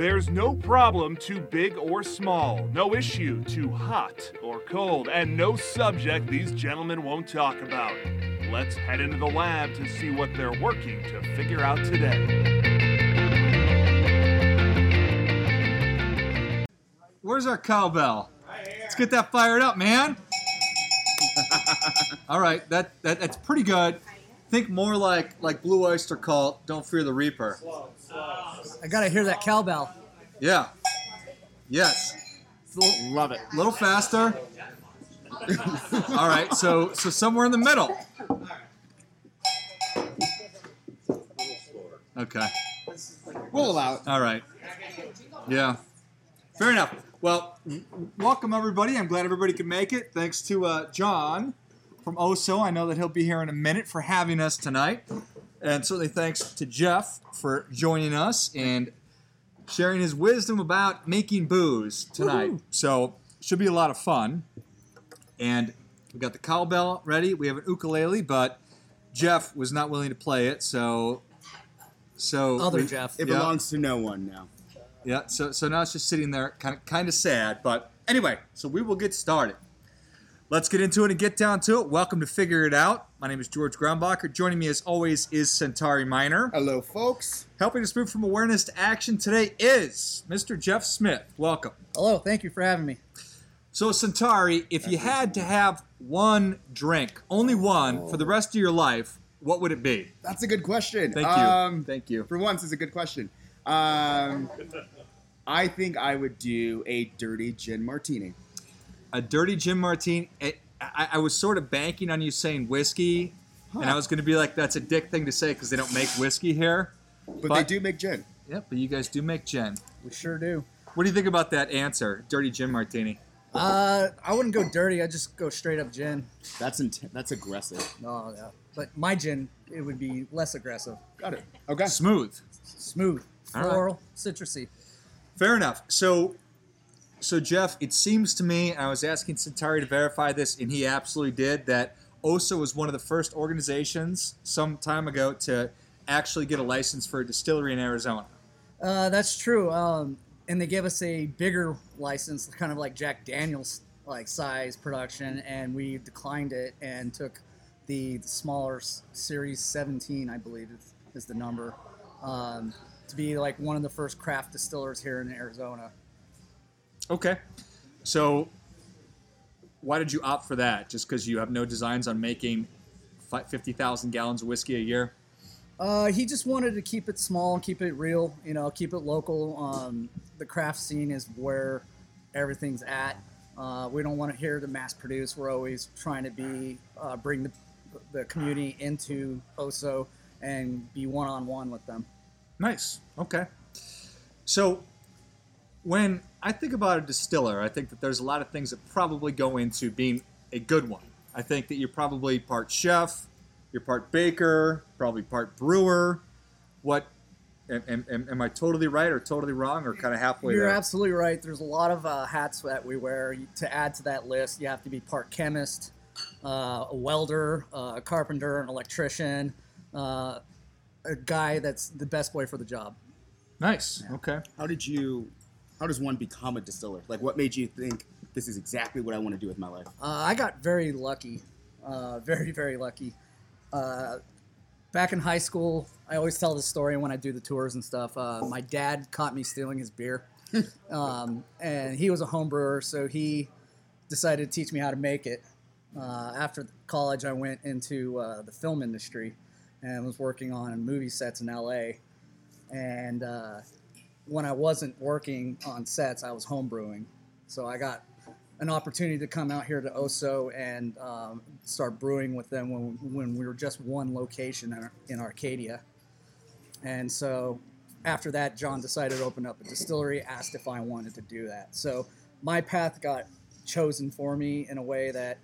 There's no problem too big or small, no issue too hot or cold, and no subject these gentlemen won't talk about. Let's head into the lab to see what they're working to figure out today. Where's our cowbell? Let's get that fired up, man. All right, that, that that's pretty good. Think more like like Blue Oyster Cult. Don't fear the Reaper. I gotta hear that cowbell. Yeah. Yes. Love it. A little faster. All right, so so somewhere in the middle. Okay. We'll allow it. All right. Yeah. Fair enough. Well, welcome everybody. I'm glad everybody could make it. Thanks to uh, John from OSO. I know that he'll be here in a minute for having us tonight. And certainly thanks to Jeff for joining us and sharing his wisdom about making booze tonight. So, should be a lot of fun. And we got the cowbell ready. We have an ukulele, but Jeff was not willing to play it, so so Other we- Jeff. It Yeah. belongs to no one now. yeah, so so now it's just sitting there, kind of kind of sad. But anyway, so we will get started. Let's get into it and get down to it. Welcome to Figure It Out. My name is George Grumbacher. Joining me as always is Centauri Minor. Hello, folks. Helping us move from awareness to action today is Mr. Jeff Smith. Welcome. Hello, thank you for having me. So Centauri, if you had to have one drink, only one, for the rest of your life, what would it be? That's a good question. Thank you. Um, Thank you. For once, it's a good question. Um, I think I would do a dirty gin martini. a dirty gin Martini. I, I, I was sort of banking on you saying whiskey, and I was going to be like, that's a dick thing to say because they don't make whiskey here. But, But- they do make gin. Yep, but you guys do make gin. We sure do. What do you think about that answer, dirty gin Martini? Uh, I wouldn't go dirty. I'd just go straight up gin. That's int- that's aggressive. No, yeah. But my gin, it would be less aggressive. Got it. Okay. Smooth. Smooth, All right. floral, citrusy. Fair enough. So, so Jeff, it seems to me, I was asking Centauri to verify this, and he absolutely did, that OSO was one of the first organizations some time ago to actually get a license for a distillery in Arizona. Uh, that's true. Um, and they gave us a bigger license, kind of like Jack Daniels like size production, and we declined it and took the, the smaller Series 17, I believe is, is the number, um, to be like one of the first craft distillers here in Arizona. Okay. So, why did you opt for that? Just because you have no designs on making 50,000 gallons of whiskey a year? Uh, he just wanted to keep it small and keep it real, you know, keep it local. Um, the craft scene is where everything's at. Uh, we don't want to hear the mass produce. We're always trying to be uh, bring the, the community into OSO and be one on one with them. Nice. Okay. So, when I think about a distiller, I think that there's a lot of things that probably go into being a good one. I think that you're probably part chef, you're part baker, probably part brewer. What am, am, am- am I totally right or totally wrong or kind of halfway You're there? absolutely right. There's a lot of uh, hats that we wear. To add to that list, you have to be part chemist, uh, a welder, uh, a carpenter, an electrician, uh, a guy that's the best boy for the job. nice. Okay. How did you? How does one become a distiller? Like, what made you think this is exactly what I want to do with my life? Uh, I got very lucky, uh, very very lucky. Uh, back in high school, I always tell this story when I do the tours and stuff. Uh, my dad caught me stealing his beer, um, and he was a home brewer, so he decided to teach me how to make it. Uh, after college, I went into uh, the film industry and was working on movie sets in LA. And uh, when I wasn't working on sets, I was homebrewing. So I got an opportunity to come out here to Oso and um, start brewing with them when, when we were just one location in, in Arcadia. And so after that, John decided to open up a distillery, asked if I wanted to do that. So my path got chosen for me in a way that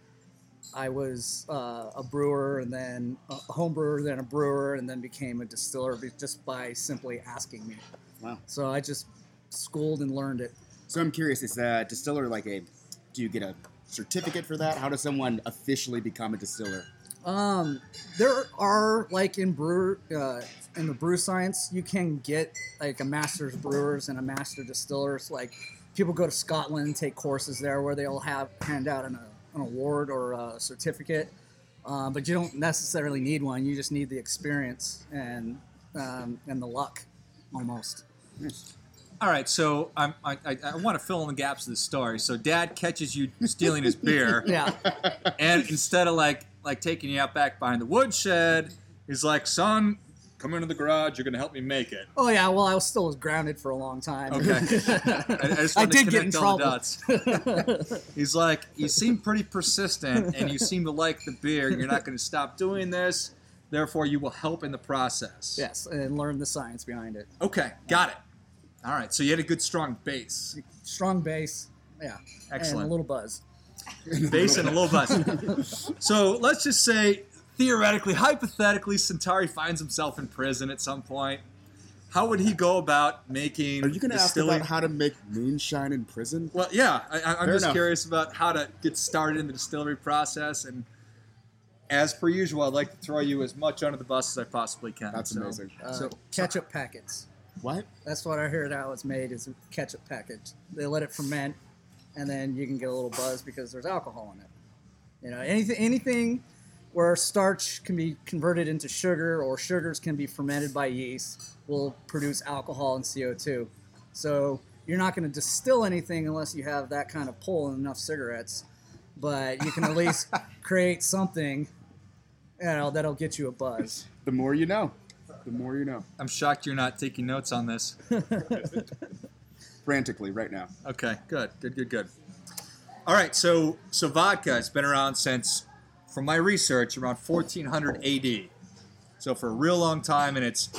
I was uh, a brewer and then a home brewer, then a brewer, and then became a distiller just by simply asking me. Wow. So I just schooled and learned it. So I'm curious. Is a distiller like a? Do you get a certificate for that? How does someone officially become a distiller? Um, there are like in brewer uh, in the brew science, you can get like a master's brewers and a master distillers. Like people go to Scotland and take courses there where they'll have hand out an, an award or a certificate. Uh, but you don't necessarily need one. You just need the experience and um, and the luck, almost. All right, so I'm, I, I, I want to fill in the gaps of the story. So Dad catches you stealing his beer, Yeah, and instead of like like taking you out back behind the woodshed, he's like, "Son, come into the garage. You're gonna help me make it." Oh yeah, well I was still was grounded for a long time. Okay. I, I just I wanted to did get in trouble. the dots. He's like, you seem pretty persistent, and you seem to like the beer. You're not going to stop doing this. Therefore, you will help in the process. yes, and learn the science behind it. Okay, got it. All right, so you had a good strong base, Strong base, yeah, Excellent. and a little buzz. base and a little buzz. so let's just say, theoretically, hypothetically, Centauri finds himself in prison at some point. How would he go about making? Are you going to ask distilling- about how to make moonshine in prison? Well, yeah, I, I- I'm Fair just enough. curious about how to get started in the distillery process, and as per usual, I'd like to throw you as much under the bus as I possibly can. That's So- amazing. Uh, So- ketchup packets. What? That's what I heard how it's made is a ketchup package. They let it ferment, and then you can get a little buzz because there's alcohol in it. You know, anything anything where starch can be converted into sugar or sugars can be fermented by yeast will produce alcohol and CO2. So you're not going to distill anything unless you have that kind of pull and enough cigarettes. But you can at least create something, you know, that'll get you a buzz. The more you know. The more you know. I'm shocked you're not taking notes on this. Frantically right now. Okay, good, good, good, good. All right, so so vodka has been around since, from my research, around 1400 AD. So for a real long time, and it's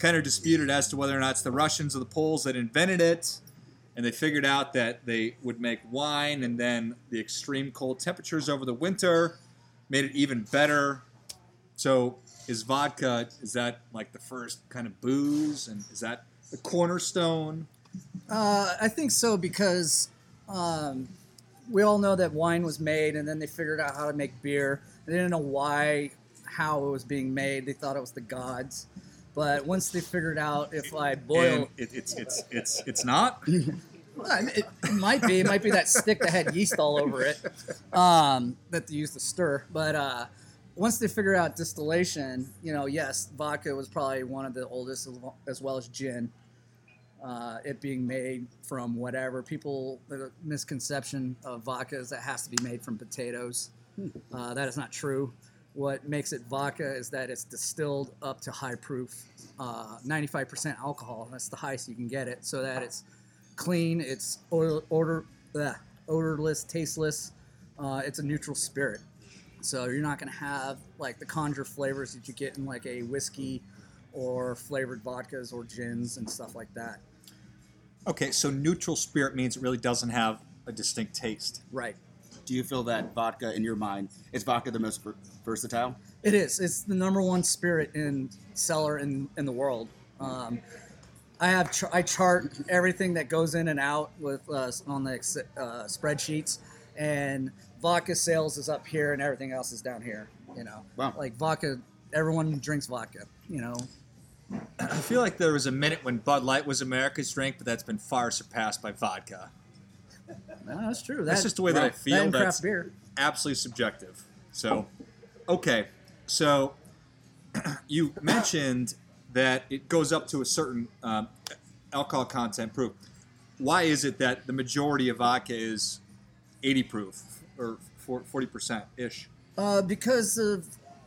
kind of disputed as to whether or not it's the Russians or the Poles that invented it, and they figured out that they would make wine, and then the extreme cold temperatures over the winter made it even better. So is vodka is that like the first kind of booze, and is that the cornerstone? Uh, I think so because um, we all know that wine was made, and then they figured out how to make beer. They didn't know why, how it was being made. They thought it was the gods, but once they figured out if I boil, it, it's it's it's it's not. Well, it, it might be, it might be that stick that had yeast all over it um, that they used to stir. But uh, once they figure out distillation, you know, yes, vodka was probably one of the oldest, as well- as gin. Uh, it being made from whatever people the misconception of vodka is that it has to be made from potatoes. Uh, that is not true. What makes it vodka is that it's distilled up to high proof, uh, 95% alcohol. That's the highest you can get it, so that it's clean. It's odor, odor bleh, odorless, tasteless. Uh, it's a neutral spirit, so you're not going to have like the congener flavors that you get in like a whiskey or flavored vodkas or gins and stuff like that. Okay, so neutral spirit means it really doesn't have a distinct taste. Right. Do you feel that vodka, in your mind, is vodka the most versatile? It is. It's the number one spirit in cellar in, in the world. Um, I have ch- I chart everything that goes in and out with uh, on the uh, spreadsheets, and vodka sales is up here, and everything else is down here. You know, Wow. like vodka. Everyone drinks vodka. You know, I feel like there was a minute when Bud Light was America's drink, but that's been far surpassed by vodka. No, that's true. That's That- just the way that I feel. and That's craft beer. absolutely subjective. So, okay, so you mentioned that it goes up to a certain um, alcohol content proof. Why is it that the majority of vodka is 80 proof or 40 percent ish? Uh, because of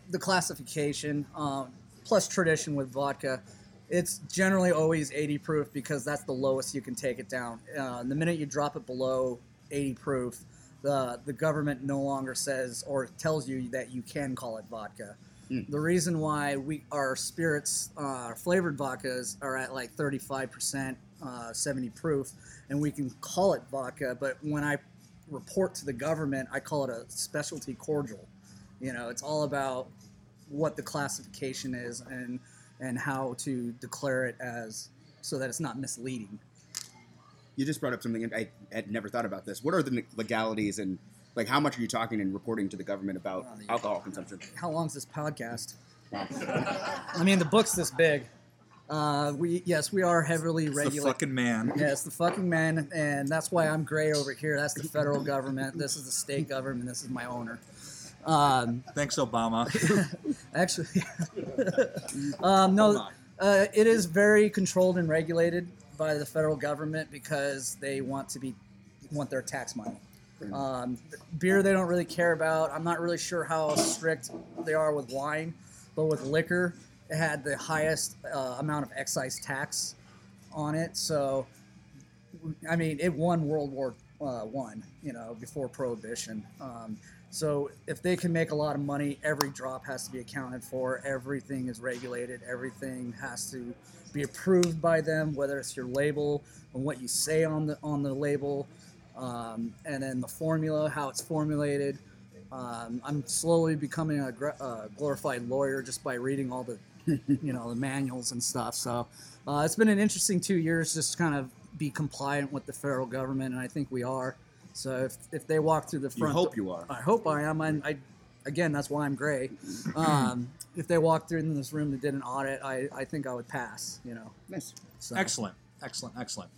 the classification, um, plus tradition with vodka, it's generally always 80 proof because that's the lowest you can take it down. Uh, the minute you drop it below 80 proof, the the government no longer says or tells you that you can call it vodka. The reason why we our spirits, uh, our flavored vodkas are at like 35%, uh, 70 proof, and we can call it vodka. But when I report to the government, I call it a specialty cordial. You know, it's all about what the classification is and and how to declare it as so that it's not misleading. You just brought up something I had never thought about this. What are the legalities and like how much are you talking and reporting to the government about Oh, alcohol consumption? How long's this podcast? I mean, the book's this big. Uh, we yes, we are heavily It's the regulated. fucking man. Yes, the fucking man, and that's why I'm gray over here. That's the federal government. This is the state government. This is my owner. Um, Thanks, Obama. actually, um, no, uh, it is very controlled and regulated by the federal government because they want to be want their tax money. Um, beer they don't really care about. I'm not really sure how strict they are with wine, but with liquor, it had the highest uh, amount of excise tax on it. So, I mean, it won World War uh, One, you know, before Prohibition. Um, so, if they can make a lot of money, every drop has to be accounted for. Everything is regulated. Everything has to be approved by them, whether it's your label and what you say on the on the label, um, and then the formula, how it's formulated. Um, I'm slowly becoming a uh, glorified lawyer just by reading all the, you know, the manuals and stuff. So uh, it's been an interesting two years just to kind of be compliant with the federal government, and I think we are. So if, if they walk through the front, You hope you are. I hope I am. I, I again, that's why I'm gray. Um, if they walked through in this room that did an audit, I, I think I would pass. You know. Nice. So. Excellent, excellent, excellent.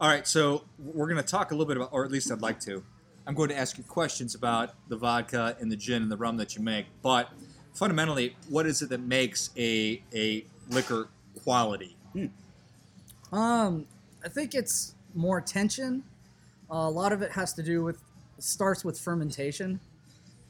All right, so we're going to talk a little bit about, or at least I'd like to. I'm going to ask you questions about the vodka and the gin and the rum that you make, but fundamentally, what is it that makes a a liquor quality? Um, I think it's more attention. a lot of it has to do with starts with fermentation.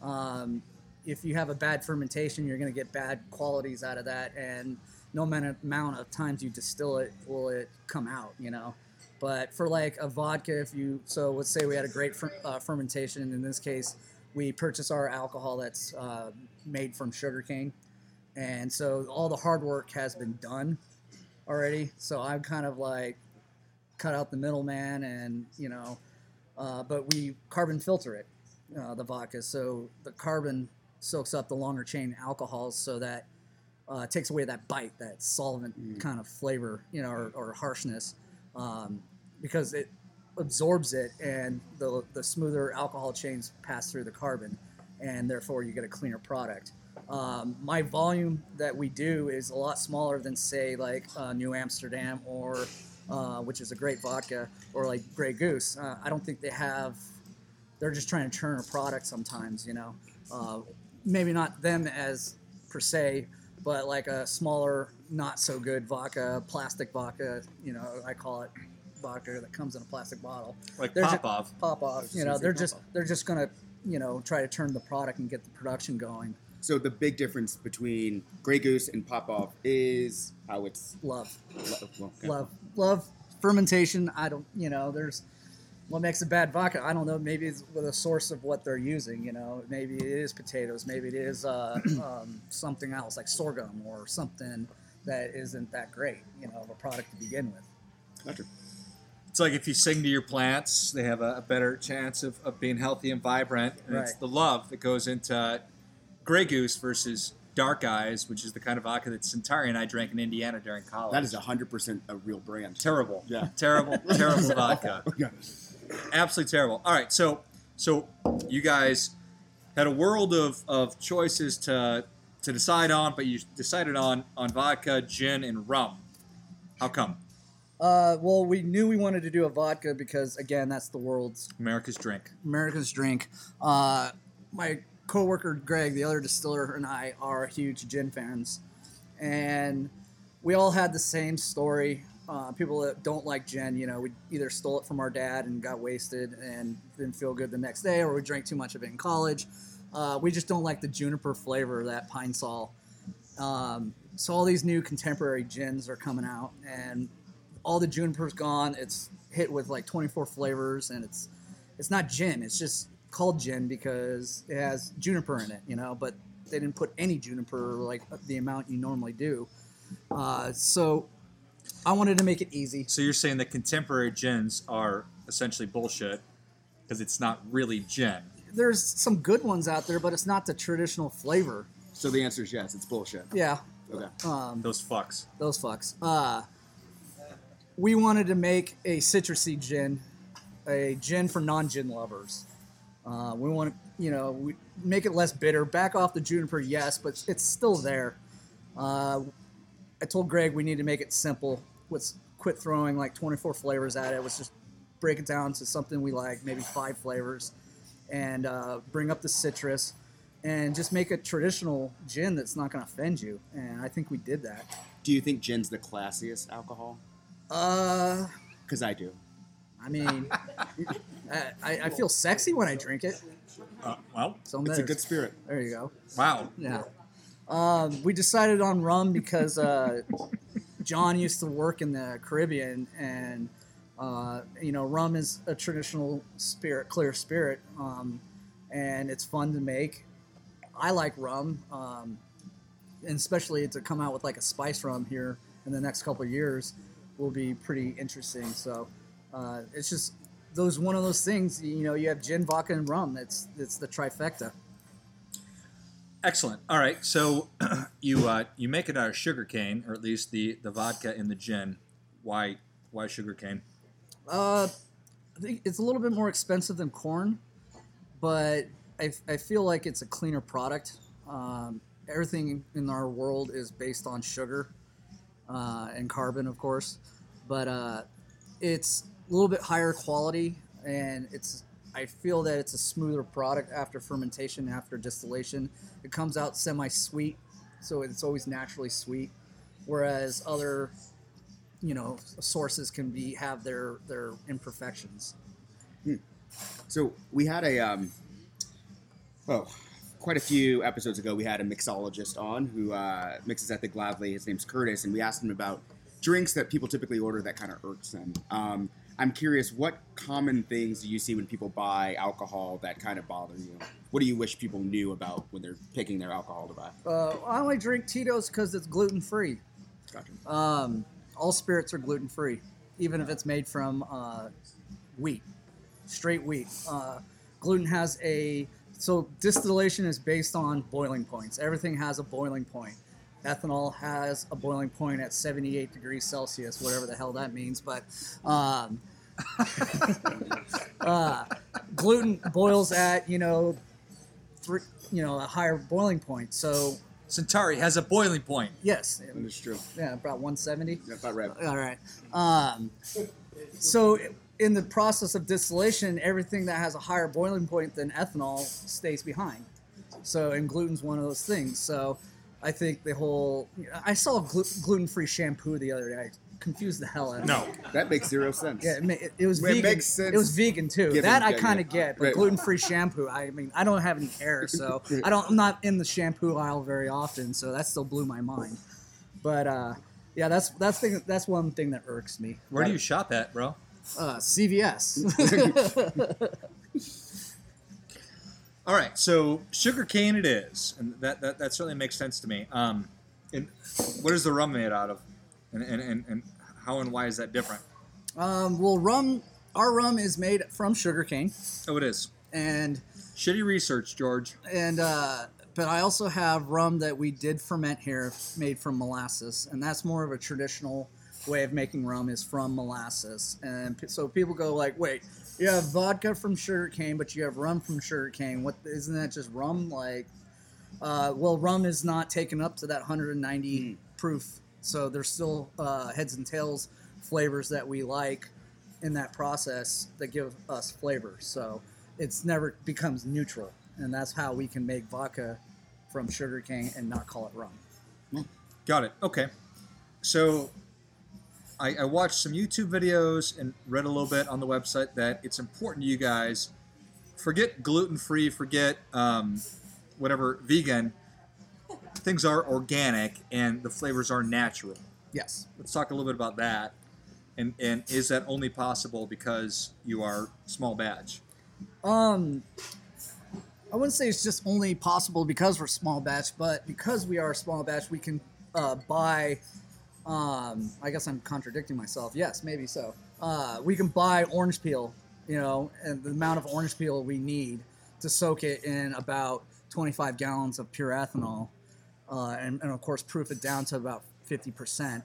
Um, if you have a bad fermentation, you're going to get bad qualities out of that, and no amount of times you distill it, will it come out. You know. But for like a vodka, if you so let's say we had a great fer- uh, fermentation, in this case, we purchase our alcohol that's uh, made from sugarcane, and so all the hard work has been done already. So I'm kind of like cut out the middleman, and you know, uh, but we carbon filter it, uh, the vodka, so the carbon soaks up the longer chain alcohols, so that uh, takes away that bite, that solvent kind of flavor, you know, or, or harshness, um, because it absorbs it, and the the smoother alcohol chains pass through the carbon, and therefore you get a cleaner product. Um, my volume that we do is a lot smaller than say like uh, New Amsterdam or uh, which is a great vodka or like Grey Goose. Uh, I don't think they have. They're just trying to churn a product sometimes, you know. Uh, maybe not them as per se, but like a smaller, not so good vodka, plastic vodka. You know, I call it vodka that comes in a plastic bottle. Like They're ju- pop off. Pop off. just You know, they're just off. they're just gonna you know try to turn the product and get the production going. So the big difference between Grey Goose and Pop Off is how it's Love. well, okay. love love fermentation i don't you know there's what makes a bad vodka i don't know maybe it's with a source of what they're using you know maybe it is potatoes maybe it is uh, um, something else like sorghum or something that isn't that great you know of a product to begin with Gotcha. It's like if you sing to your plants, they have a, a better chance of, of being healthy and vibrant. And it's the love that goes into Grey Goose versus Dark Eyes, which is the kind of vodka that Centauri and I drank in Indiana during college. That is hundred percent a real brand. terrible. Yeah. Terrible, terrible vodka. Absolutely terrible. All right, so so you guys had a world of, of choices to to decide on, but you decided on on vodka, gin, and rum. How come? Uh, well we knew we wanted to do a vodka because again that's the world's America's drink. America's drink. Uh, my coworker Greg, the other distiller, and I are huge gin fans, and we all had the same story. Uh, people that don't like gin, you know, we either stole it from our dad and got wasted and didn't feel good the next day, or we drank too much of it in college. Uh, we just don't like the juniper flavor of that pine sol. Um, so all these new contemporary gins are coming out, and all the juniper's gone. It's hit with like 24 flavors, and it's it's not gin. It's just called gin because it has juniper in it, you know. But they didn't put any juniper like the amount you normally do. Uh, so I wanted to make it easy. So you're saying that contemporary gins are essentially bullshit because it's not really gin. There's some good ones out there, but it's not the traditional flavor. So the answer is yes. It's bullshit. Yeah, Okay. um, Those fucks. those fucks. Uh, we wanted to make a citrusy gin, a gin for non-gin lovers. Uh, we want to, you know, we make it less bitter. Back off the juniper, yes, but it's still there. Uh, I told Greg we need to make it simple. Let's quit throwing like 24 flavors at it. Let's just break it down to something we like, maybe five flavors, and uh, bring up the citrus, and just make a traditional gin that's not going to offend you. And I think we did that. Do you think gin's the classiest alcohol? Uh, Because I do. I mean, I, I feel sexy when I drink it. Uh, well, So It's a good spirit. There you go. wow. Yeah. Um, we decided on rum because uh, John used to work in the Caribbean, and uh, you know, rum is a traditional spirit, clear spirit, um, and it's fun to make. I like rum, um, and especially to come out with like a spice rum here in the next couple of years will be pretty interesting. So uh, it's just those one of those things. You know, you have gin, vodka, and rum. That's it's the trifecta. Excellent. All right, so you uh, you make it out of sugar cane, or at least the the vodka and the gin. Why why sugar cane? Uh, I think it's a little bit more expensive than corn, but I, I feel like it's a cleaner product. Um, everything in our world is based on sugar uh, and carbon, of course, but uh, it's a little bit higher quality, and it's I feel that it's a smoother product after fermentation, after distillation. It comes out semi-sweet, so it's always naturally sweet, whereas other you know sources can be have their their imperfections. So we had a, um, well, quite a few episodes ago, we had a mixologist on who uh, mixes at the Gladly. His name's Curtis, and we asked him about drinks that people typically order that kind of irks them. Um, I'm curious, what common things do you see when people buy alcohol that kind of bother you? What do you wish people knew about when they're picking their alcohol to buy? Uh, I only drink Tito's because it's gluten free. Gotcha. Um, all spirits are gluten free, even if it's made from uh, wheat, straight wheat. Uh, gluten has a so distillation is based on boiling points. Everything has a boiling point. Ethanol has a boiling point at 78 degrees Celsius, whatever the hell that means. But um, uh, gluten boils at you know, three, you know, a higher boiling point. So Centauri has a boiling point. yes, That is true. yeah, about 170. That's about right. All right. Um, so in the process of distillation, everything that has a higher boiling point than ethanol stays behind. So and gluten's one of those things. So I think the whole I saw glu- gluten-free shampoo the other day. I confused the hell out of me. No. That makes zero sense. Yeah, it, ma- it, it was It vegan. makes sense It was vegan too. given- that I yeah, kind of yeah. get, but Right. gluten-free shampoo. I mean, I don't have any hair, so I don't. I'm not in the shampoo aisle very often, so that still blew my mind. But uh, yeah, that's that's thing, that's one thing that irks me. Where do you shop at, bro? Uh, CVS. All right, so sugar cane it is, and that, that, that certainly makes sense to me. Um, and what is the rum made out of, and, and, and, and how and why is that different? um, well, rum. Our rum is made from sugar cane. Oh, it is. and Shitty research, George. and uh, but I also have rum that we did ferment here, made from molasses, and that's more of a traditional way of making rum is from molasses. And so people go like, "Wait, you have vodka from sugarcane, but you have rum from sugarcane. What isn't that just rum?" Like, uh, well, rum is not taken up to that 190 proof, so there's still uh, heads and tails flavors that we like in that process that give us flavor. So it's never becomes neutral, and that's how we can make vodka from sugarcane and not call it rum. Got it. Okay. So I, I watched some YouTube videos and read a little bit on the website that it's important to you guys forget gluten free, forget um, whatever vegan. Things are organic and the flavors are natural. Yes. Let's talk a little bit about that. And, and is that only possible because you are small batch? Um, I wouldn't say it's just only possible because we're small batch, but because we are a small batch, we can uh, buy. Um, I guess I'm contradicting myself. Yes, maybe so. Uh, we can buy orange peel, you know, and the amount of orange peel we need to soak it in about 25 gallons of pure ethanol, uh, and, and of course proof it down to about 50 percent,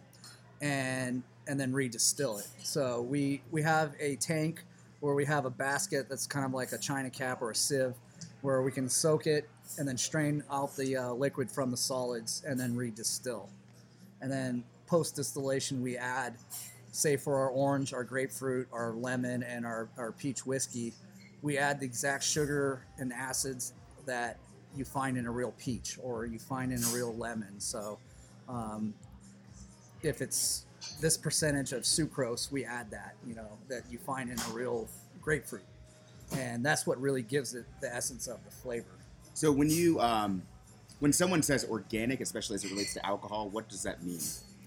and and then redistill it. So we we have a tank where we have a basket that's kind of like a china cap or a sieve, where we can soak it and then strain out the uh, liquid from the solids and then redistill. and then post distillation we add, say for our orange, our grapefruit, our lemon, and our, our peach whiskey, we add the exact sugar and acids that you find in a real peach or you find in a real lemon. So um, if it's this percentage of sucrose, we add that, you know, that you find in a real grapefruit. And that's what really gives it the essence of the flavor. So when you um, when someone says organic, especially as it relates to alcohol, what does that mean?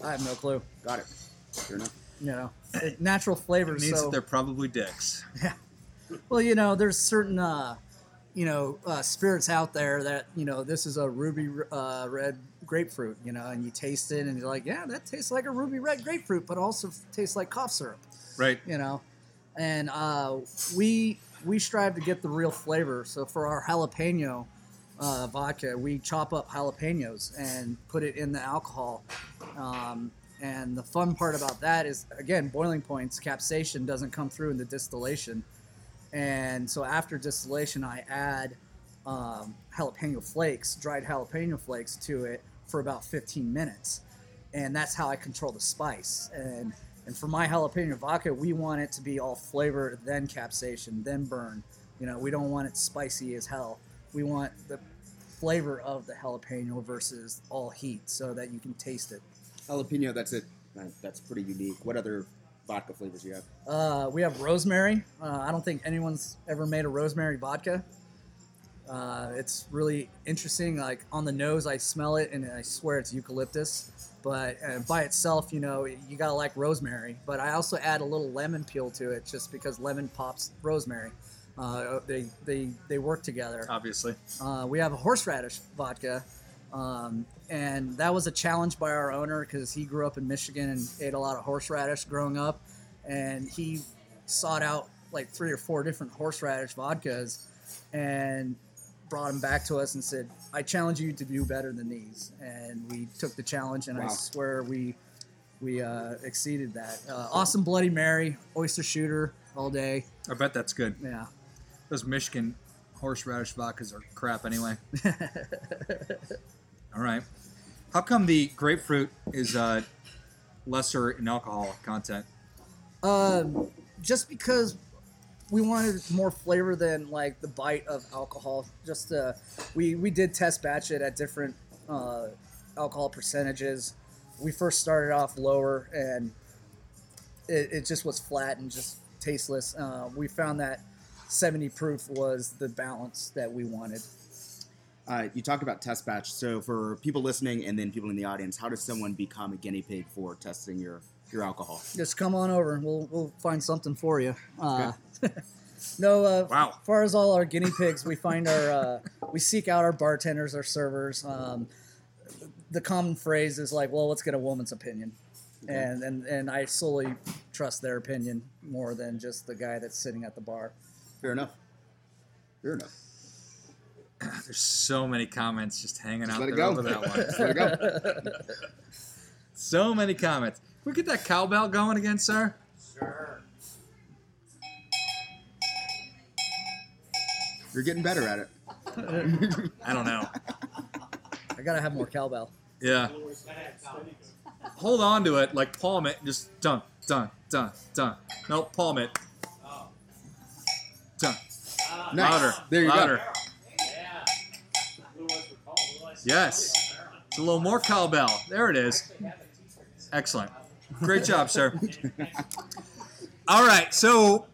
I have no clue. Got it. Fair enough. You know, it, natural It flavors. means so, that they're probably dicks. Yeah. well, you know, there's certain, uh, you know, uh, spirits out there that you know this is a ruby uh, red grapefruit, you know, and you taste it and you're like, yeah, that tastes like a ruby red grapefruit, but also tastes like cough syrup. Right. you know and uh, we we strive to get the real flavor so for our jalapeno uh, vodka we chop up jalapenos and put it in the alcohol um, and the fun part about that is again boiling points capsaicin doesn't come through in the distillation and so after distillation i add um, jalapeno flakes dried jalapeno flakes to it for about 15 minutes and that's how I control the spice. And and for my jalapeno vodka, we want it to be all flavor, then capsaicin, then burn. You know, we don't want it spicy as hell. We want the flavor of the jalapeno versus all heat, so that you can taste it. Jalapeno. That's it. That's pretty unique. What other vodka flavors do you have? Uh, we have rosemary. Uh, I don't think anyone's ever made a rosemary vodka. Uh, it's really interesting. Like on the nose, I smell it, and I swear it's eucalyptus. But uh, by itself, you know, you gotta like rosemary. But I also add a little lemon peel to it, just because lemon pops rosemary. Uh, they they they work together. Obviously. Uh, we have a horseradish vodka, um, and that was a challenge by our owner because he grew up in Michigan and ate a lot of horseradish growing up, and he sought out like three or four different horseradish vodkas, and brought them back to us and said, "I challenge you to do better than these." And we took the challenge, and I swear we we uh, exceeded that. Uh, awesome Bloody Mary, oyster shooter all day. I bet that's good. Yeah. Those Michigan horseradish vodkas are crap anyway. All right. How come the grapefruit is uh, lesser in alcohol content? Um, just because we wanted more flavor than like the bite of alcohol. Just uh, we we did test batch it at different uh, alcohol percentages. We first started off lower, and it, it just was flat and just tasteless. Uh, we found that 70 proof was the balance that we wanted. Uh, you talked about test batch. So for people listening and then people in the audience, how does someone become a guinea pig for testing your your alcohol? Just come on over. We'll we'll find something for you. Uh, no, uh, Wow. as far as all our guinea pigs, we find our uh, we seek out our bartenders, our servers. Um, the common phrase is like, "Well, let's get a woman's opinion," and and and I solely trust their opinion more than just the guy that's sitting at the bar. Fair enough. Fair enough. There's so many comments just hanging out there over that one. Let it go. So many comments. Can we get that cowbell going again, sir? Sure. You're getting better at it. I don't know. I gotta have more cowbell. Yeah. Hold on to it like palm it. Just dun dun dun dun. Nope, palm it. Dun. Nice. Louder. There you Louder. go. Yes. It's a little more cowbell. There it is. Excellent. Great job, sir. All right, so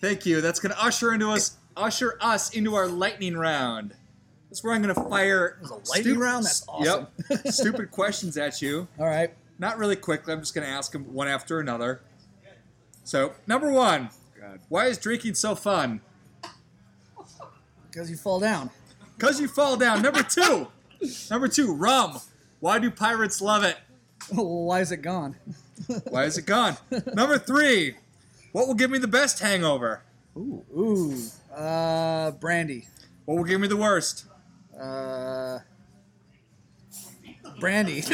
thank you. That's going to usher into us usher us into our lightning round. That's where I'm going to fire a lightning round? That's awesome. Yep. stupid questions at you. All right. Not really quickly. I'm just going to ask them one after another. So, number one, God. why is drinking so fun? Because you fall down. Because you fall down. Number two, number two, rum. Why do pirates love it? well, why is it gone? Why is it gone? Number three, what will give me the best hangover? Ooh. Ooh. Uh, brandy. What will give me the worst? Uh, brandy.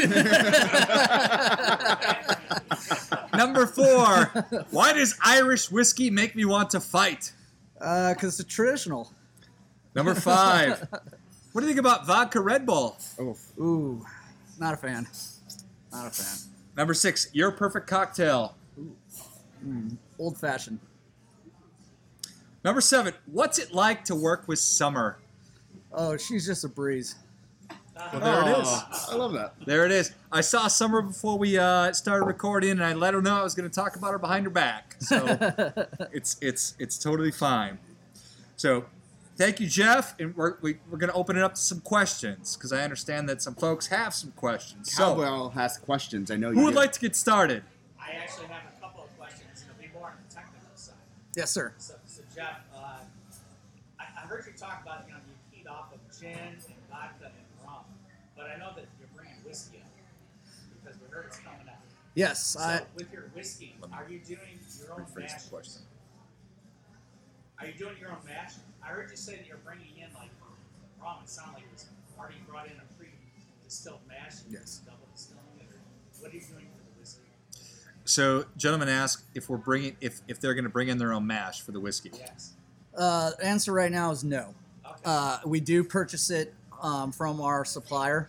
Number four, why does Irish whiskey make me want to fight? Uh, because it's traditional. Number five, what do you think about vodka Red Bull? Oh, Ooh, not a fan. Not a fan. Number six, your perfect cocktail. Old fashioned. Number seven, what's it like to work with Summer? Oh, she's just a breeze. Well, there it is. I love that. There it is. I saw Summer before we uh, started recording, and I let her know I was going to talk about her behind her back. So it's it's it's totally fine. So thank you, Jeff, and we're we, we're going to open it up to some questions because I understand that some folks have some questions. So Cowbell has questions. I know you. who would do. like to get started? I actually have a couple of questions. It'll be more on the technical side. Yes, sir. So, so Jeff, uh, I, I heard you talk about you know you keyed off of gin and vodka and rum, but I know that you're bringing whiskey up because we heard it's coming out. Yes, So I, with your whiskey, are you doing your own mash? Are you doing your own mash? I heard you say that you're bringing in like rum. It sounded like it was already brought in a pre-distilled mash. and Yes. Double distilling it, or what are you doing for the whiskey? So gentlemen ask if we're bringing if if they're going to bring in their own mash for the whiskey. Yes. uh, answer right now is no. Okay. Uh, we do purchase it um, from our supplier,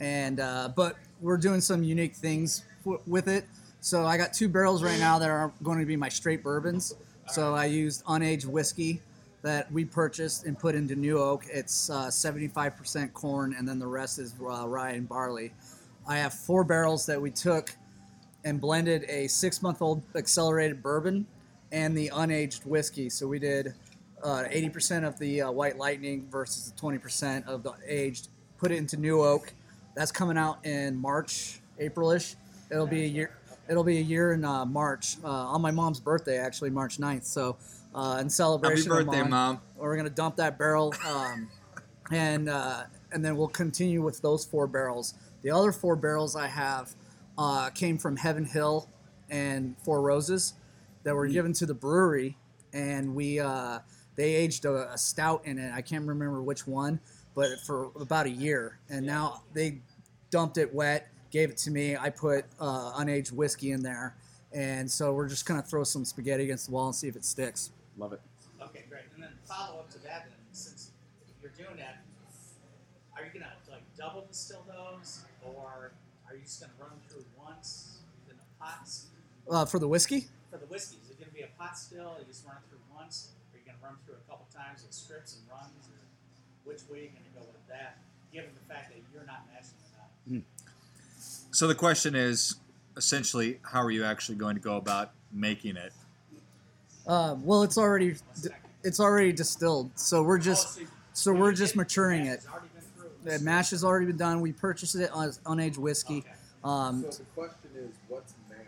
and uh, but we're doing some unique things w- with it. So I got two barrels right now that are going to be my straight bourbons. So I used unaged whiskey that we purchased and put into New Oak. It's uh, 75% corn, and then the rest is uh, rye and barley. I have four barrels that we took and blended a six-month-old accelerated bourbon and the unaged whiskey. So we did uh, 80% of the uh, White Lightning versus the 20% of the aged. Put it into New Oak. That's coming out in March, April-ish. It'll be a year. It'll be a year in uh, March uh, on my mom's birthday, actually March 9th. So uh, in Happy celebration, of birthday, mine, mom! we're gonna dump that barrel, um, and uh, and then we'll continue with those four barrels. The other four barrels I have uh, came from Heaven Hill and Four Roses that were given to the brewery, and we uh, they aged a, a stout in it. I can't remember which one, but for about a year, and now they dumped it wet, gave it to me. I put uh, unaged whiskey in there, and so we're just gonna throw some spaghetti against the wall and see if it sticks. Love it. Okay, great. And then follow up to that, then, since you're doing that, are you gonna like double distill those, or are you just gonna run them through once in the pots Uh, for the whiskey, for the whiskey? Is it gonna be a pot still? You just run it through once, or are you gonna run through a couple times with strips and runs, or which way are you gonna go with that? Given the fact that you're not matching it up. So the question is essentially, how are you actually going to go about making it? Uh, well, it's already it's already distilled, so we're just so we're just maturing it. It's already been through. The mash has already been done. We purchased it as unaged whiskey. Um, So the question is, what's mash?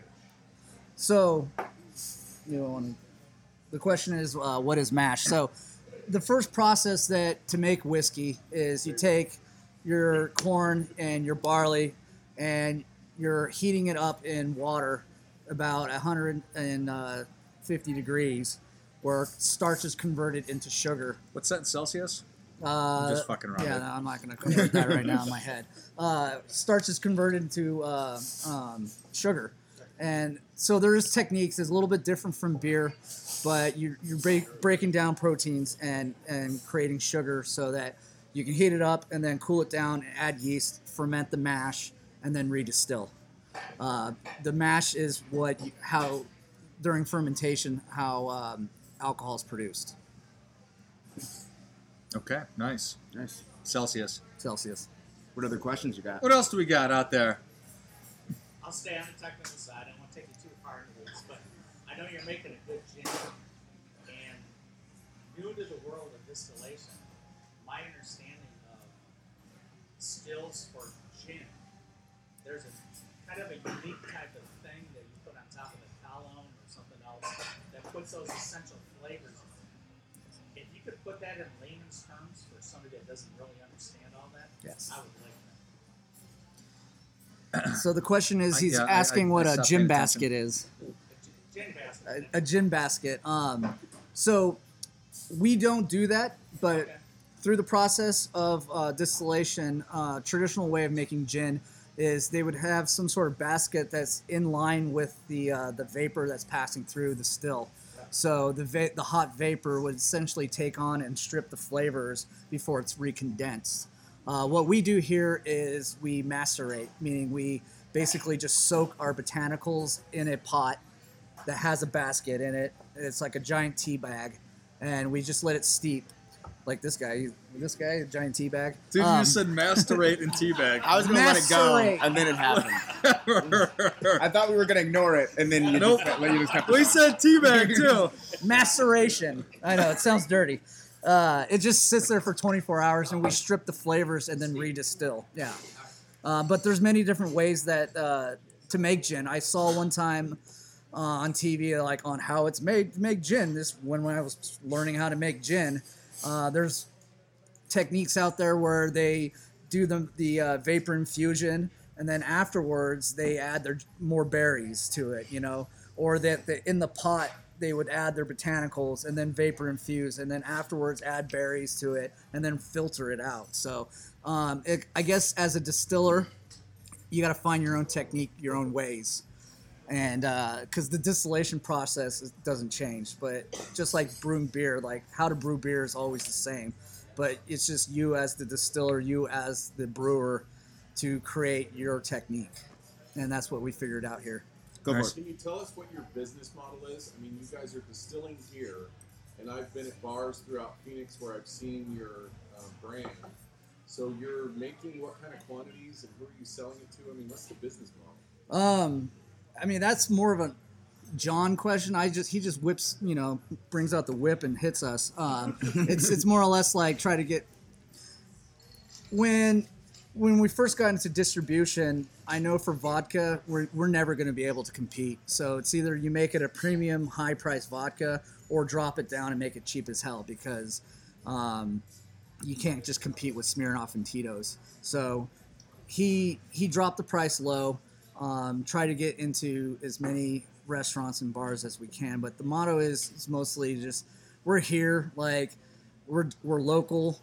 So, you know, the question is, uh, what is mash? So, the first process that to make whiskey is you take your corn and your barley, and you're heating it up in water about 150 degrees, where starch is converted into sugar. What's that in Celsius? Uh, Just fucking around Yeah, no, I'm not going to convert that right now in my head. Uh, starch is converted into uh, um, sugar, and so there is techniques. It's a little bit different from beer, but you, you're break, breaking down proteins and and creating sugar so that you can heat it up and then cool it down, and add yeast, ferment the mash, and then redistill. Uh, the mash is what you, how during fermentation how um, alcohol is produced. Okay, nice. Nice. Celsius. Celsius. What other questions you got? What else do we got out there? I'll stay on the technical side. I don't want to take you too far into this, but I know you're making a good gin. And new to the world of distillation, my understanding of stills for gin, there's a kind of a unique type of thing that you put on top of the column or something else that puts those essential flavors in. If you could put that in layman's terms for somebody that doesn't really understand all that, Yes. I would like that. So the question is, I- he's yeah, asking I- what I a stopped gin basket is. A gin basket. A, a gin basket. Um, so we don't do that, but Okay. through the process of uh, distillation, uh, traditional way of making gin is they would have some sort of basket that's in line with the uh, the vapor that's passing through the still. So the va- the hot vapor would essentially take on and strip the flavors before it's recondensed. Uh, what we do here is we macerate, meaning we basically just soak our botanicals in a pot that has a basket in it. It's like a giant tea bag, and we just let it steep. Like this guy, this guy, a giant teabag. Dude, Um, you said masturbate and teabag. I was gonna let it go, and then it happened. I thought we were gonna ignore it, and then you Nope. just, you just kept it we said teabag too. maceration. I know it sounds dirty. Uh, it just sits there for 24 hours, and we strip the flavors and then redistill. Yeah, uh, but there's many different ways that uh, to make gin. I saw one time uh, on TV like on how it's made make gin. This when when I was learning how to make gin, uh, there's techniques out there where they do the the uh, vapor infusion and then afterwards they add their more berries to it, you know, or that the, in the pot they would add their botanicals and then vapor infuse and then afterwards add berries to it and then filter it out. So um, it, I guess as a distiller, you got to find your own technique, your own ways. And because the distillation process is, doesn't change, but just like brewing beer, like how to brew beer is always the same but it's just you as the distiller, you as the brewer, to create your technique, and that's what we figured out here. Go for Nice. Can you tell us what your business model is? I mean, you guys are distilling here, and I've been at bars throughout Phoenix where I've seen your uh, brand. So you're making what kind of quantities, and who are you selling it to? I mean, what's the business model? Um, I mean that's more of a John question. I just he just whips, you know, brings out the whip and hits us. Um, it's it's more or less like try to get when when we first got into distribution. I know for vodka, we're, we're never going to be able to compete. So it's either you make it a premium, high price vodka, or drop it down and make it cheap as hell because um, you can't just compete with Smirnoff and Tito's. So he he dropped the price low. Um, try to get into as many restaurants and bars as we can, but the motto is, is mostly just we're here, like we're we're local.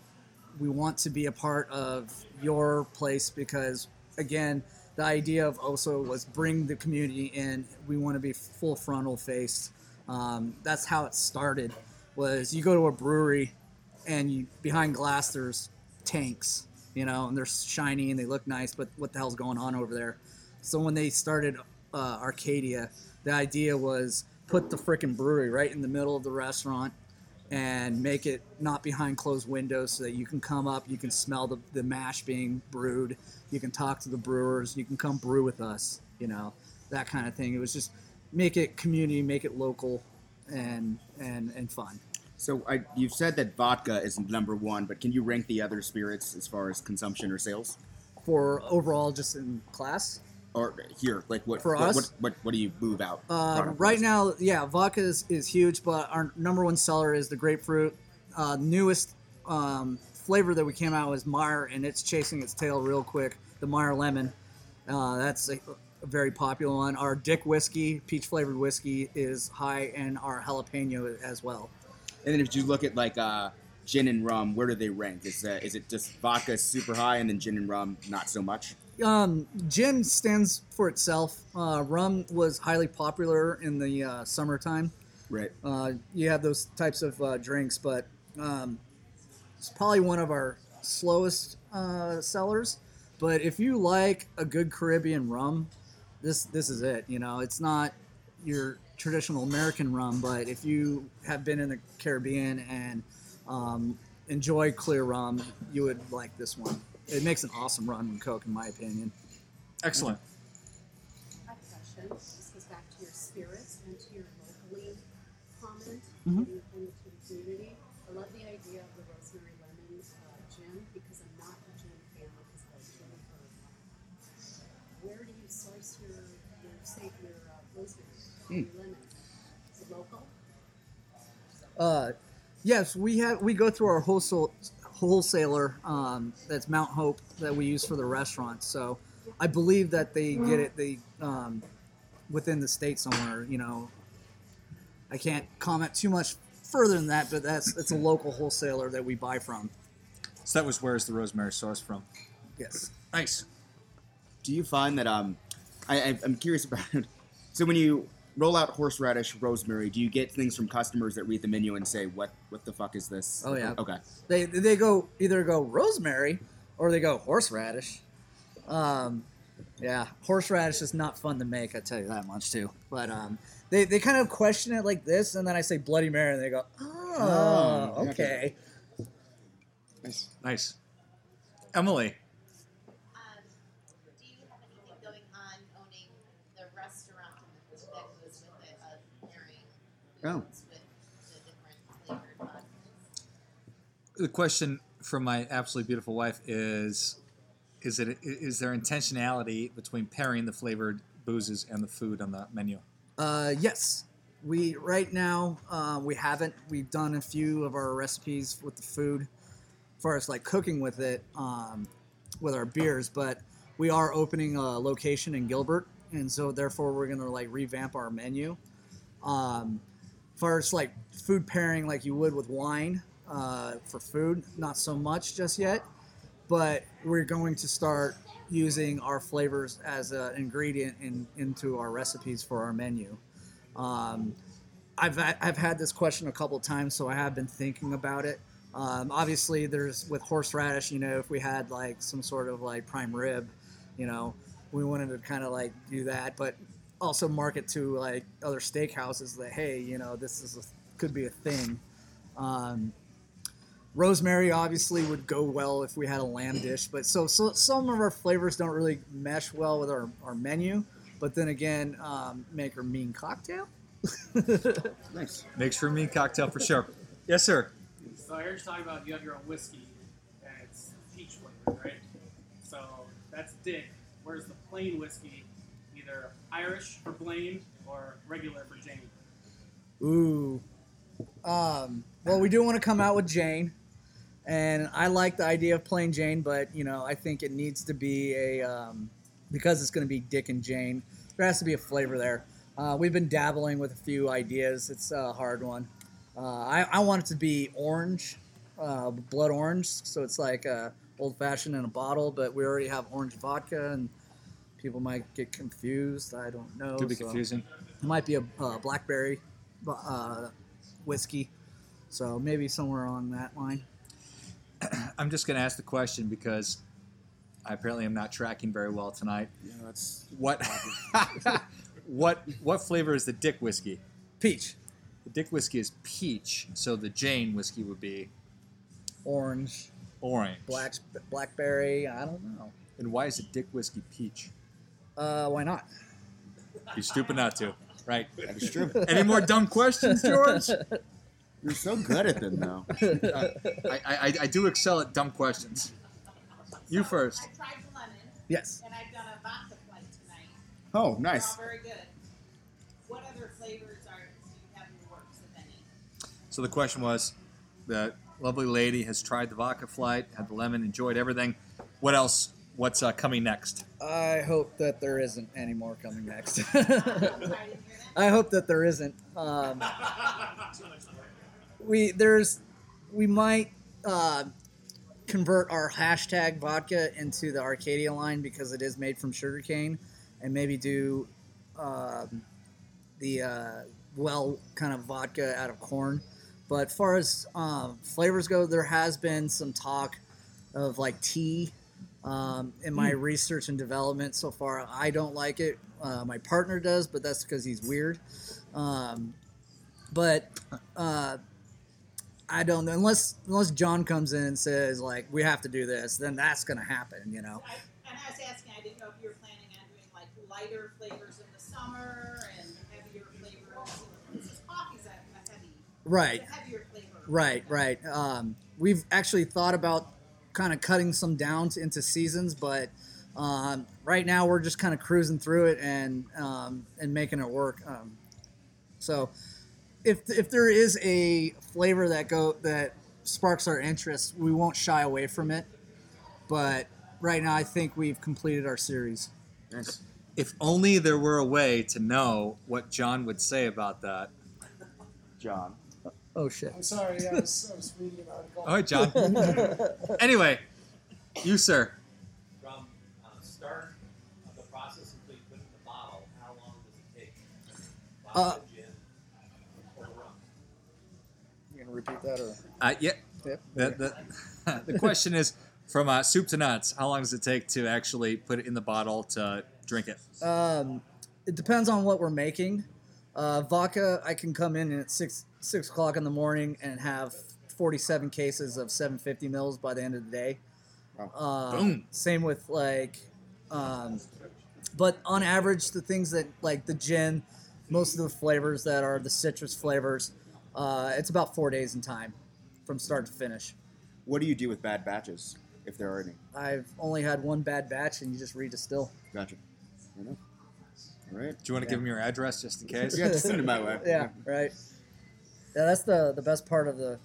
We want to be a part of your place because again, the idea of Oso was bring the community in. We want to be full frontal faced. Um, that's how it started. Was you go to a brewery and you behind glass there's tanks, you know, and they're shiny and they look nice, but what the hell's going on over there? So when they started uh, Arcadia, the idea was put the frickin' brewery right in the middle of the restaurant and make it not behind closed windows so that you can come up, you can smell the, the mash being brewed, you can talk to the brewers, you can come brew with us, you know, that kind of thing. It was just make it community, make it local and and and fun. So I, you've said that vodka is number one, but can you rank the other spirits as far as consumption or sales? For overall just in class. Or here, like what? For what, us? what, what, what do you move out? Uh, right now, yeah, vodka is, is huge, but our number one seller is the grapefruit. Uh, newest um, flavor that we came out was Meyer, and it's chasing its tail real quick. The Meyer Lemon. Uh, that's a, a very popular one. Our Dick whiskey, peach flavored whiskey, is high, and our jalapeno as well. And then if you look at like uh, gin and rum, where do they rank? Is uh, is it just vodka super high, and then gin and rum not so much? Um, gin stands for itself. Uh, rum was highly popular in the uh, summertime. Right. uh, you have those types of uh, drinks, but um, it's probably one of our slowest uh, sellers. But if you like a good Caribbean rum, this this is it. You know, it's not your traditional American rum, but if you have been in the Caribbean and um, enjoy clear rum, you would like this one. It makes an awesome rum and coke, in my opinion. Excellent. I have a question. This goes back to your spirits and to your locally comment Mhm. and, and to the community. I love the idea of the rosemary lemon uh, gin because I'm not a gin fan because I like gin herb. Where do you source your your say your uh, rosemary, your lemon? Is it local? Uh, yes, we have. We go through our wholesale wholesaler. Um, that's Mount Hope that we use for the restaurants. So I believe that they get it. They um, within the state somewhere. You know, I can't comment too much further than that, but that's it's a local wholesaler that we buy from. So that was where's the rosemary sauce from? Yes. Nice. Do you find that um, I, I I'm curious about. So when you roll out horseradish, rosemary, do you get things from customers that read the menu and say, "What what the fuck is this?" Oh, yeah. Okay. They they go either go rosemary or they go horseradish. Um, Yeah, horseradish is not fun to make. I tell you that much too. But um, they they kind of question it like this, and then I say Bloody Mary, and they go, "Oh, Oh, okay. okay." Nice. Nice. Emily, Um, do you have anything going on owning the restaurant that goes with it of pairing Oh. with the different flavored the question from my absolutely beautiful wife is: Is it is there intentionality between pairing the flavored boozes and the food on the menu? Uh, yes, we right now uh, we haven't. We've done a few of our recipes with the food, as far as like cooking with it, um, with our beers. But we are opening a location in Gilbert, and so therefore we're gonna like revamp our menu. Um, as like food pairing, like you would with wine uh, for food, not so much just yet. But we're going to start using our flavors as an ingredient in, into our recipes for our menu. Um, I've, I've had this question a couple times, so I have been thinking about it. Um, obviously, there's with horseradish, you know, if we had like some sort of like prime rib, you know, we wanted to kind of like do that, but also market to like other steakhouses that hey, you know, this is a, could be a thing. Um, rosemary obviously would go well if we had a lamb dish, but so, so some of our flavors don't really mesh well with our, our menu. But then again, um, make our mean cocktail. Nice. Makes for a mean cocktail for sure. Yes, sir. So I heard you talking about you have your own whiskey, and it's peach flavored, right? So that's Dick. Where's the plain whiskey? Irish for Blaine or regular for Jane? Ooh. Um, well, we do want to come out with Jane, and I like the idea of playing Jane, but you know, I think it needs to be a um, because it's going to be Dick and Jane. There has to be a flavor there. Uh, we've been dabbling with a few ideas. It's a hard one. Uh, I, I want it to be orange, uh, blood orange, so it's like uh, old fashioned in a bottle. But we already have orange vodka, and people might get confused. I don't know. Could be so- confusing. it might be a uh, blackberry uh, whiskey, so maybe somewhere on that line. I'm just going to ask the question because I apparently am not tracking very well tonight. Yeah, that's What what what flavor is the Dick whiskey? Peach, The Dick whiskey is peach, so the Jane whiskey would be orange, orange. black, blackberry. I don't know. And why is it Dick whiskey peach? Uh, why not? You're stupid not to, right? that is true. Any more dumb questions, George? You're so good at them, though. I, I, I do excel at dumb questions. You first. I tried the lemon, Yes. and I've done a vodka flight tonight. Oh, They're nice. all very good. What other flavors are do you have in the works, if any? So the question was, the lovely lady has tried the vodka flight, had the lemon, enjoyed everything. What else? What's uh, coming next? I hope that there isn't any more coming next. I hope that there isn't. Um, we there's we might uh, convert our hashtag vodka into the Arcadia line because it is made from sugarcane, and maybe do um, the uh, well kind of vodka out of corn. But as far as um, flavors go, there has been some talk of like tea. Um, in my research and development so far, I don't like it. Uh, my partner does, but that's because he's weird. Um, but uh, I don't know unless unless John comes in and says like we have to do this, then that's gonna happen. You know. I, and I was asking, I didn't know if you were planning on doing like lighter flavors in the summer and heavier flavors. Because coffee's a, a heavy, Right. a heavier flavor. Right, right. Um, we've actually thought about kind of cutting some down to, into seasons, but um, right now we're just kind of cruising through it and um, and making it work. Um, so, if if there is a flavor that go that sparks our interest, we won't shy away from it. But right now, I think we've completed our series. Nice. If only there were a way to know what John would say about that. John. Oh shit! I'm sorry, I was, I was reading an article. All right, John. anyway, you sir. From uh, start of the process until you put in the bottle, how long does it take? Uh, Vodka, gin, or rum? You gonna repeat that or? Uh, yeah. Yep. The, the, the question is, From uh, soup to nuts, how long does it take to actually put it in the bottle to drink it? Um, it depends on what we're making. Uh, vodka, I can come in at six six o'clock in the morning and have forty seven cases of seven fifty mils by the end of the day. Uh, Boom. Same with like, um, but on average, the things that like the gin, most of the flavors that are the citrus flavors, uh, it's about four days in time, from start to finish. What do you do with bad batches, if there are any? I've only had one bad batch, and you just redistill. Gotcha. Fair enough. All right. Do you want to give them your address just in case? Yeah, just send it my way. yeah, right. Yeah, that's the the best part of the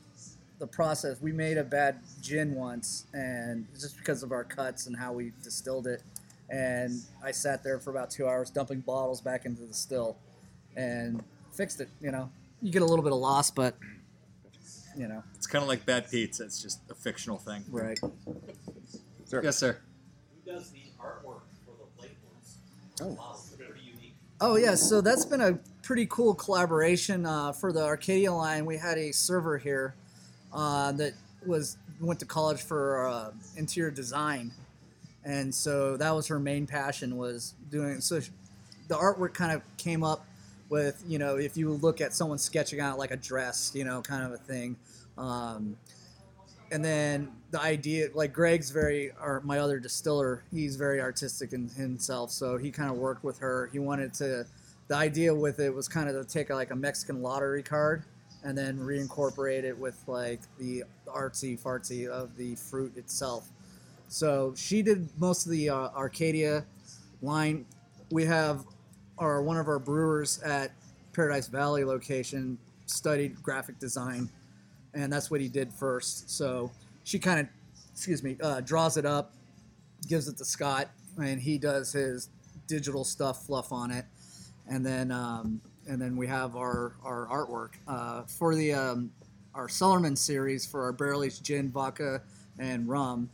the process. We made a bad gin once, and just because of our cuts and how we distilled it, and I sat there for about two hours dumping bottles back into the still, and fixed it. You know, you get a little bit of loss, but you know, It's kind of like bad pizza. It's just a fictional thing. right. Sir. Yes, sir. Who does the artwork for the labels? Oh. Wow, it's pretty unique. Oh yeah, so that's been a pretty cool collaboration uh, for the Arcadia line. We had a server here uh, that was went to college for uh, interior design, and so that was her main passion was doing. So sh- the artwork kind of came up with you know if you look at someone sketching out like a dress, you know, kind of a thing. Um, and then the idea like greg's very or my other distiller he's very artistic in himself so he kind of worked with her he wanted to the idea with it was kind of to take like a mexican lottery card and then reincorporate it with like the artsy fartsy of the fruit itself. So she did most of the uh, arcadia line. We have our one of our brewers at paradise valley location studied graphic design and that's what he did first. So she kind of, excuse me, uh, draws it up, gives it to Scott, and he does his digital stuff, fluff on it, and then um, and then we have our our artwork uh, for the um, our Cellarman series for our barrel aged gin, vodka, and rum.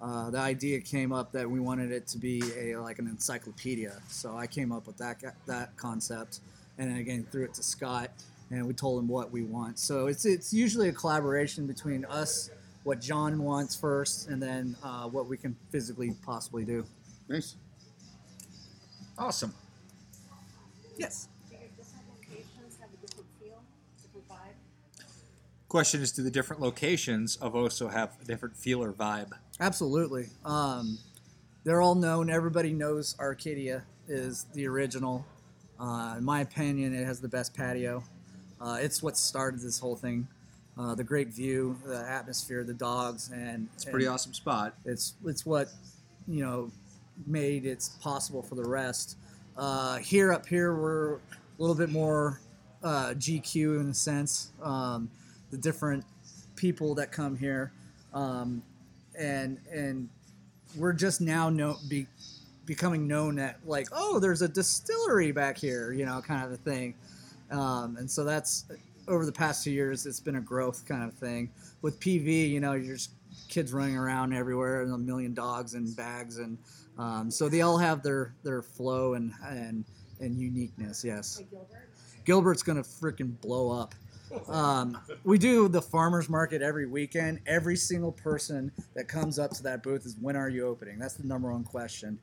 Uh, the idea came up that we wanted it to be a like an encyclopedia, so I came up with that that concept, and then again threw it to Scott, and we told him what we want. So it's it's usually a collaboration between us, what John wants first, and then uh, what we can physically possibly do. Nice. Awesome. Yes. Do your different locations have a different feel, different vibe? Question is, do the different locations of Oso have a different feel or vibe? Absolutely. Um, they're all known. Everybody knows Arcadia is the original. Uh, in my opinion, it has the best patio. Uh, it's what started this whole thing. Uh, the great view, the atmosphere, the dogs, and It's a pretty and awesome spot. It's it's what you know made it possible for the rest. Uh, here up here, we're a little bit more uh, GQ in a sense. Um, the different people that come here, um, and and we're just now know, be, becoming known that like oh there's a distillery back here, you know, kind of a thing. Um, and so that's over the past two years, it's been a growth kind of thing. With PV, you know, you're just kids running around everywhere and a million dogs and bags, and um, so they all have their their flow and and and uniqueness. Yes, Like Gilbert? Gilbert's gonna freaking blow up. Um, we do the farmers market every weekend. Every single person that comes up to that booth is, "When are you opening?" That's the number one question.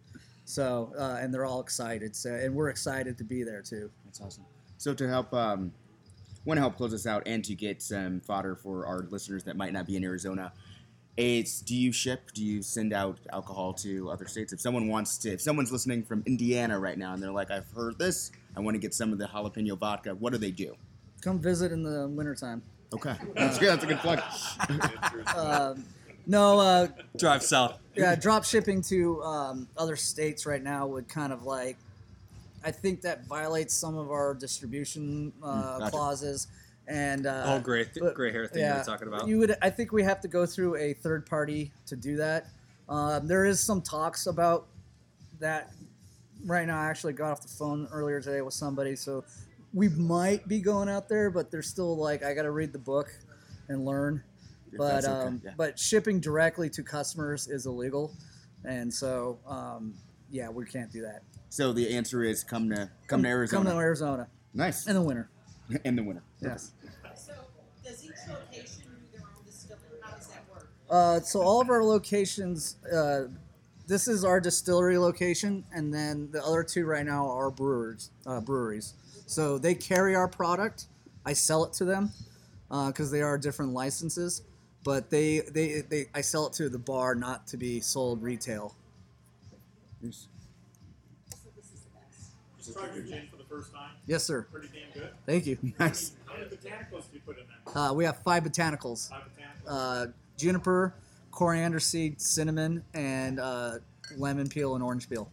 So, uh, and they're all excited. So, and we're excited to be there too. That's awesome. So to help, um, want to help close us out and to get some fodder for our listeners that might not be in Arizona. It's do you ship? Do you send out alcohol to other states? If someone wants to, if someone's listening from Indiana right now and they're like, I've heard this, I want to get some of the jalapeno vodka. What do they do? Come visit in the wintertime. Okay, that's good. That's a good plug. Um, no, uh, Drive south. yeah, drop shipping to um, other states right now would kind of like, I think that violates some of our distribution uh, Mm, gotcha. clauses. And uh, Oh, gray, but- gray hair thing you were talking about. You would, I think, we have to go through a third party to do that. Um, there is some talks about that right now. I actually got off the phone earlier today with somebody, so we might be going out there, but they're still like, I got to read the book and learn. If But okay, um, yeah. but shipping directly to customers is illegal, and so um, yeah, we can't do that. So the answer is come to come to Arizona. Come to Arizona nice. in the winter. In the winter. Yes. So, does each location do their own distilling? How does that work? Uh, so all of our locations, uh, this is our distillery location, and then the other two right now are brewers, uh, breweries. So they carry our product. I sell it to them because they are different licenses, but they, they they I sell it to the bar, not to be sold retail. Just tried your gin for the first time. Yes, sir. Pretty damn good. Thank you. Nice. How many botanicals do you put in there? Uh, we have five botanicals: Five botanicals. uh, juniper, coriander seed, cinnamon, and uh, lemon peel and orange peel.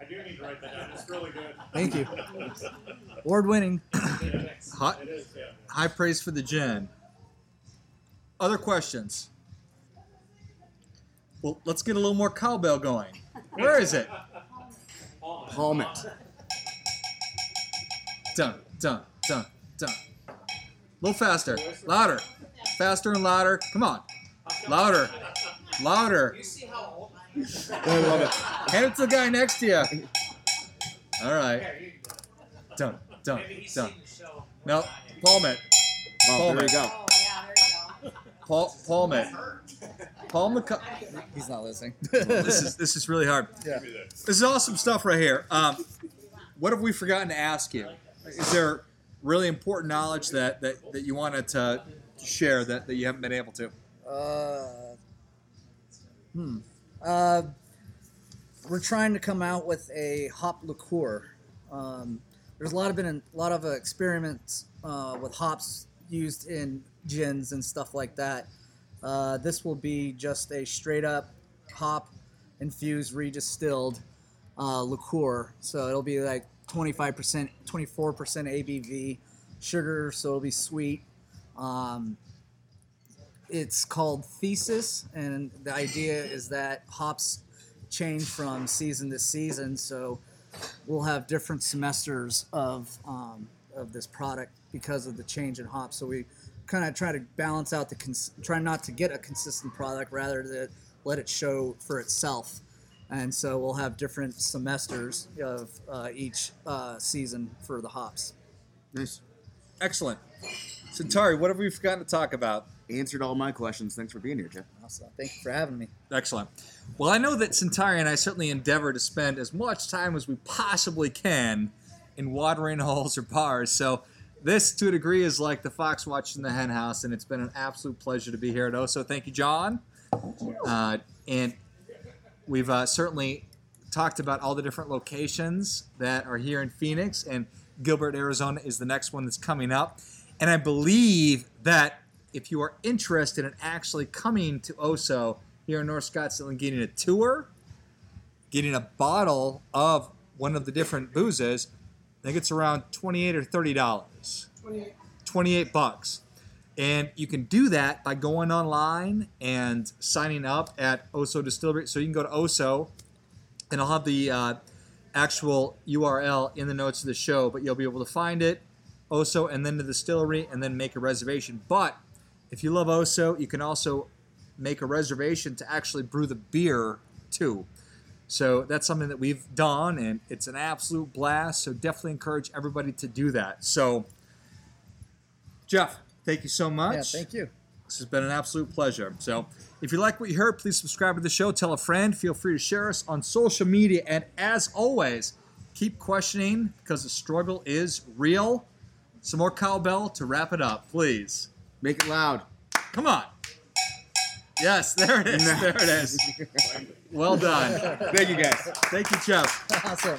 I do need to write that down. It's really good. Thank you. Award winning. Hot, It is, yeah. high praise for the gin. Other questions? Well, let's get a little more cowbell going. Where is it? Palm it. Dun, dun, dun, dun. A little faster. Louder. Faster and louder. Come on. Louder. Louder. You see how old I am? Love it. Hand it to the guy next to you. All right. Here, you can do. Dun, dun, dun. seen the show. No, palm it. Oh, Palm there it. you go. Oh, yeah, there you go. Palm, palm it. Palm the cup. He's not listening. This is this is really hard. Yeah. This is awesome stuff right here. Um, what have we forgotten to ask you? Is there really important knowledge that, that, that you wanted to share that, that you haven't been able to? Uh, hmm. Uh, we're trying to come out with a hop liqueur. Um, there's a lot of been a lot of experiments uh, with hops used in gins and stuff like that. Uh, this will be just a straight up hop infused, redistilled uh, liqueur. So it'll be like 25%, 24% ABV sugar, so it'll be sweet. Um, it's called Thesis, and the idea is that hops change from season to season, so we'll have different semesters of um, of this product because of the change in hops. So we kind of try to balance out the cons- try not to get a consistent product, rather than let it show for itself. And so we'll have different semesters of uh, each uh, season for the hops. Nice. Excellent. Centauri, what have we forgotten to talk about? Answered all my questions. Thanks for being here, Jeff. Awesome. Thank you for having me. Excellent. Well, I know that Centauri and I certainly endeavor to spend as much time as we possibly can in watering holes or bars. So this, to a degree, is like the fox watching the hen house, and it's been an absolute pleasure to be here at OSO. Thank you, John. Uh, and we've uh, certainly talked about all the different locations that are here in Phoenix, and Gilbert, Arizona is the next one that's coming up. And I believe that if you are interested in actually coming to OSO here in North Scottsdale and getting a tour, getting a bottle of one of the different boozes, I think it's around 28 or 30 dollars. 28 bucks. And you can do that by going online and signing up at OSO Distillery. So you can go to OSO, and I'll have the uh, actual URL in the notes of the show, but you'll be able to find it, OSO, and then the distillery, and then make a reservation. But if you love OSO, you can also make a reservation to actually brew the beer too. So that's something that we've done, and it's an absolute blast. So definitely encourage everybody to do that. So, Jeff, thank you so much. Yeah, thank you. This has been an absolute pleasure. So, if you like what you heard, please subscribe to the show. Tell a friend. Feel free to share us on social media. And as always, keep questioning because the struggle is real. Some more cowbell to wrap it up, please. Make it loud. Come on. Yes, there it is. There it is. Well done. Thank you, guys. Thank you, Jeff. Awesome.